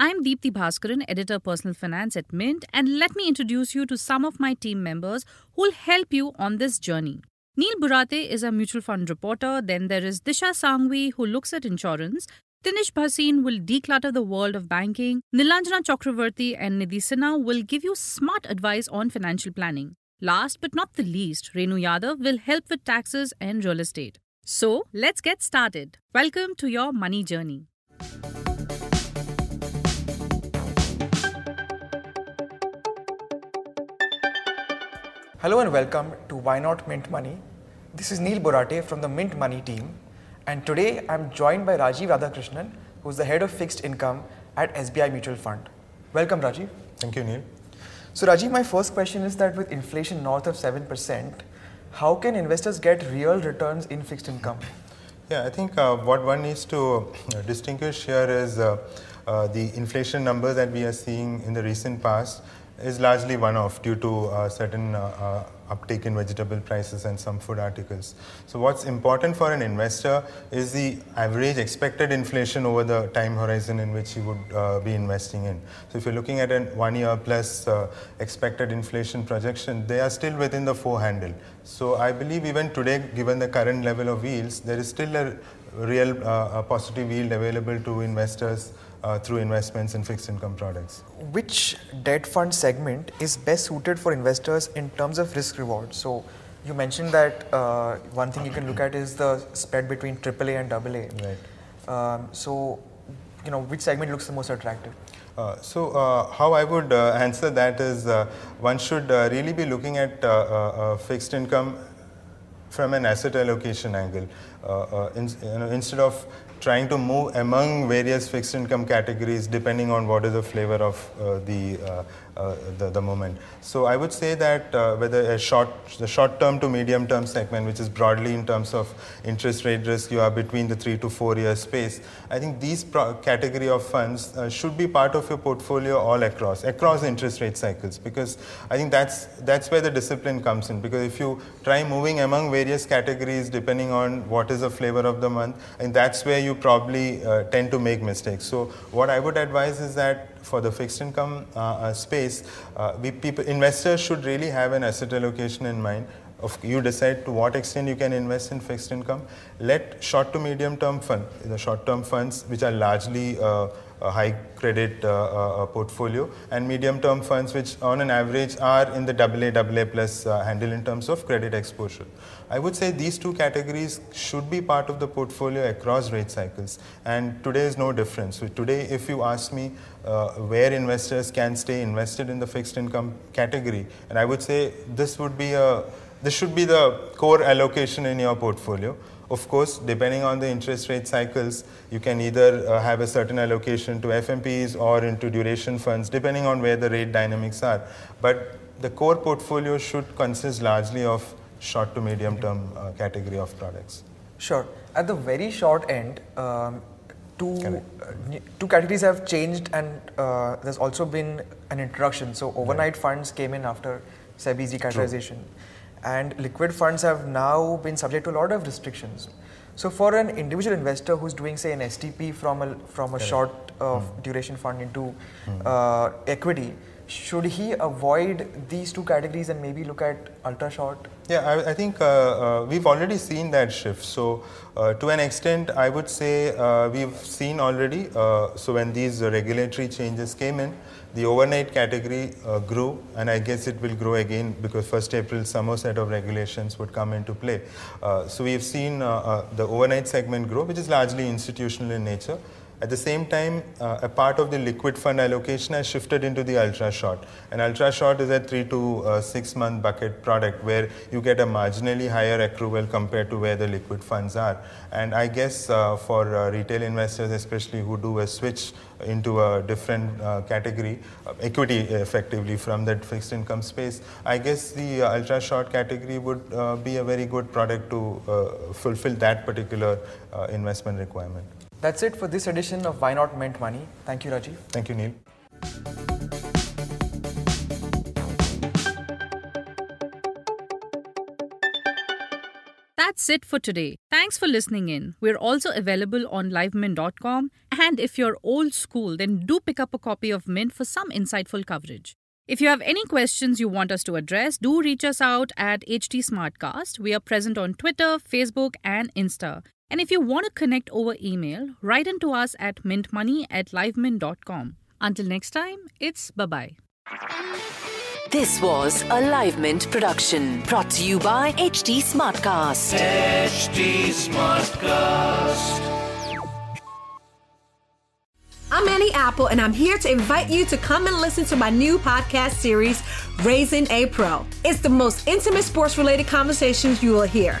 I'm Deepti Bhaskaran, editor personal finance at Mint, and let me introduce you to some of my team members who'll help you on this journey. Neil Borate is a mutual fund reporter. Then there is Disha Sanghvi, who looks at insurance. Dinesh Bhasin will declutter the world of banking. Nilanjana Chakravarti and Nidhi Sinha will give you smart advice on financial planning. Last but not the least, Renu Yadav will help with taxes and real estate. So let's get started. Welcome to your money journey. Hello and welcome to Why Not Mint Money. This is Neil Borate from the Mint Money team, and today I'm joined by Rajiv Radhakrishnan, who's the head of fixed income at SBI Mutual Fund. Welcome, Rajiv. Thank you, Neil. So, Rajiv, my first question is that with inflation north of 7%, how can investors get real returns in fixed income? Yeah, I think uh, what one needs to uh, distinguish here is uh, uh, the inflation number that we are seeing in the recent past is largely one-off due to uh, certain uh, uh, uptake in vegetable prices and some food articles. So what's important for an investor is the average expected inflation over the time horizon in which he would uh, be investing in. So if you're looking at a one year plus uh, expected inflation projection, they are still within the four handle. So I believe even today, given the current level of yields, there is still a real positive yield available to investors uh, through investments in fixed income products. Which debt fund segment is best suited for investors in terms of risk reward? So, you mentioned that uh, one thing you can look at is the spread between AAA and AA. Right. Um, so, you know, which segment looks the most attractive? Uh, so uh, how I would uh, answer that is uh, one should uh, really be looking at uh, uh, fixed income from an asset allocation angle. In, you know, instead of trying to move among various fixed income categories depending on what is the flavor of uh, the, uh, uh, the, the moment. So I would say that uh, whether a short the short term to medium term segment, which is broadly in terms of interest rate risk, you are between the three to four year space. I think these pro- category of funds uh, should be part of your portfolio all across across interest rate cycles because I think that's that's where the discipline comes in. Because if you try moving among various categories depending on what is the flavor of the month, and that's where you probably uh, tend to make mistakes. So what I would advise is that for the fixed income uh, uh, space, uh, we people, investors should really have an asset allocation in mind. Of, you decide to what extent you can invest in fixed income. Let short to medium term fund, the short term funds, which are largely uh, a high credit uh, uh, portfolio and medium term funds which on an average are in the AA, AA plus uh, handle in terms of credit exposure. I would say these two categories should be part of the portfolio across rate cycles and today is no difference. So today if you ask me uh, where investors can stay invested in the fixed income category and I would say this would be a this should be the core allocation in your portfolio. Of course, depending on the interest rate cycles, you can either uh, have a certain allocation to FMPs or into duration funds, depending on where the rate dynamics are. But the core portfolio should consist largely of short to medium term uh, category of products. Sure. At the very short end, um, two, uh, two categories have changed and uh, there's also been an introduction. So overnight right. funds came in after SEBI's decategorization and liquid funds have now been subject to a lot of restrictions. So for an individual investor who's doing say an STP from a from a short uh, mm. duration fund into mm. uh, equity, should he avoid these two categories and maybe look at ultra short? Yeah, I, I think uh, uh, we've already seen that shift. So, uh, to an extent, I would say uh, we've seen already. Uh, so, when these regulatory changes came in, the overnight category uh, grew, and I guess it will grow again because 1st April, some more set of regulations would come into play. Uh, so, we've seen uh, uh, the overnight segment grow, which is largely institutional in nature. At the same time, uh, a part of the liquid fund allocation has shifted into the ultra short. And ultra short is a three to uh, six month bucket product where you get a marginally higher accrual compared to where the liquid funds are. And I guess uh, for uh, retail investors, especially who do a switch into a different uh, category, uh, equity effectively from that fixed income space, I guess the ultra short category would be a very good product to fulfill that particular investment requirement. That's it for this edition of Why Not Mint Money. Thank you, Rajiv. Thank you, Neil. That's it for today. Thanks for listening in. We're also available on livemint.com. And if you're old school, then do pick up a copy of Mint for some insightful coverage. If you have any questions you want us to address, do reach us out at HT Smartcast. We are present on Twitter, Facebook, and Insta. And if you want to connect over email, write into us at mintmoney at livemint.com. Until next time, it's bye bye. This was a Livemint production brought to you by HT Smartcast. HT Smartcast. I'm Annie Apple, and I'm here to invite you to come and listen to my new podcast series, Raising a Pro. It's the most intimate sports related conversations you will hear.